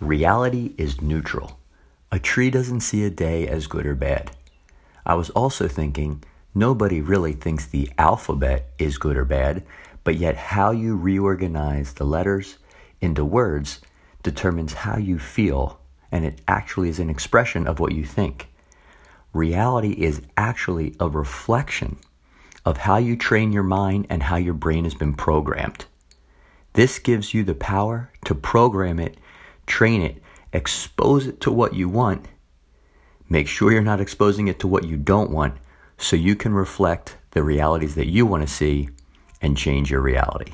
Reality is neutral. A tree doesn't see a day as good or bad. I was also thinking nobody really thinks the alphabet is good or bad, but yet how you reorganize the letters into words determines how you feel, and it actually is an expression of what you think. Reality is actually a reflection of how you train your mind and how your brain has been programmed. This gives you the power to program it, train it, expose it to what you want. Make sure you're not exposing it to what you don't want so you can reflect the realities that you want to see and change your reality.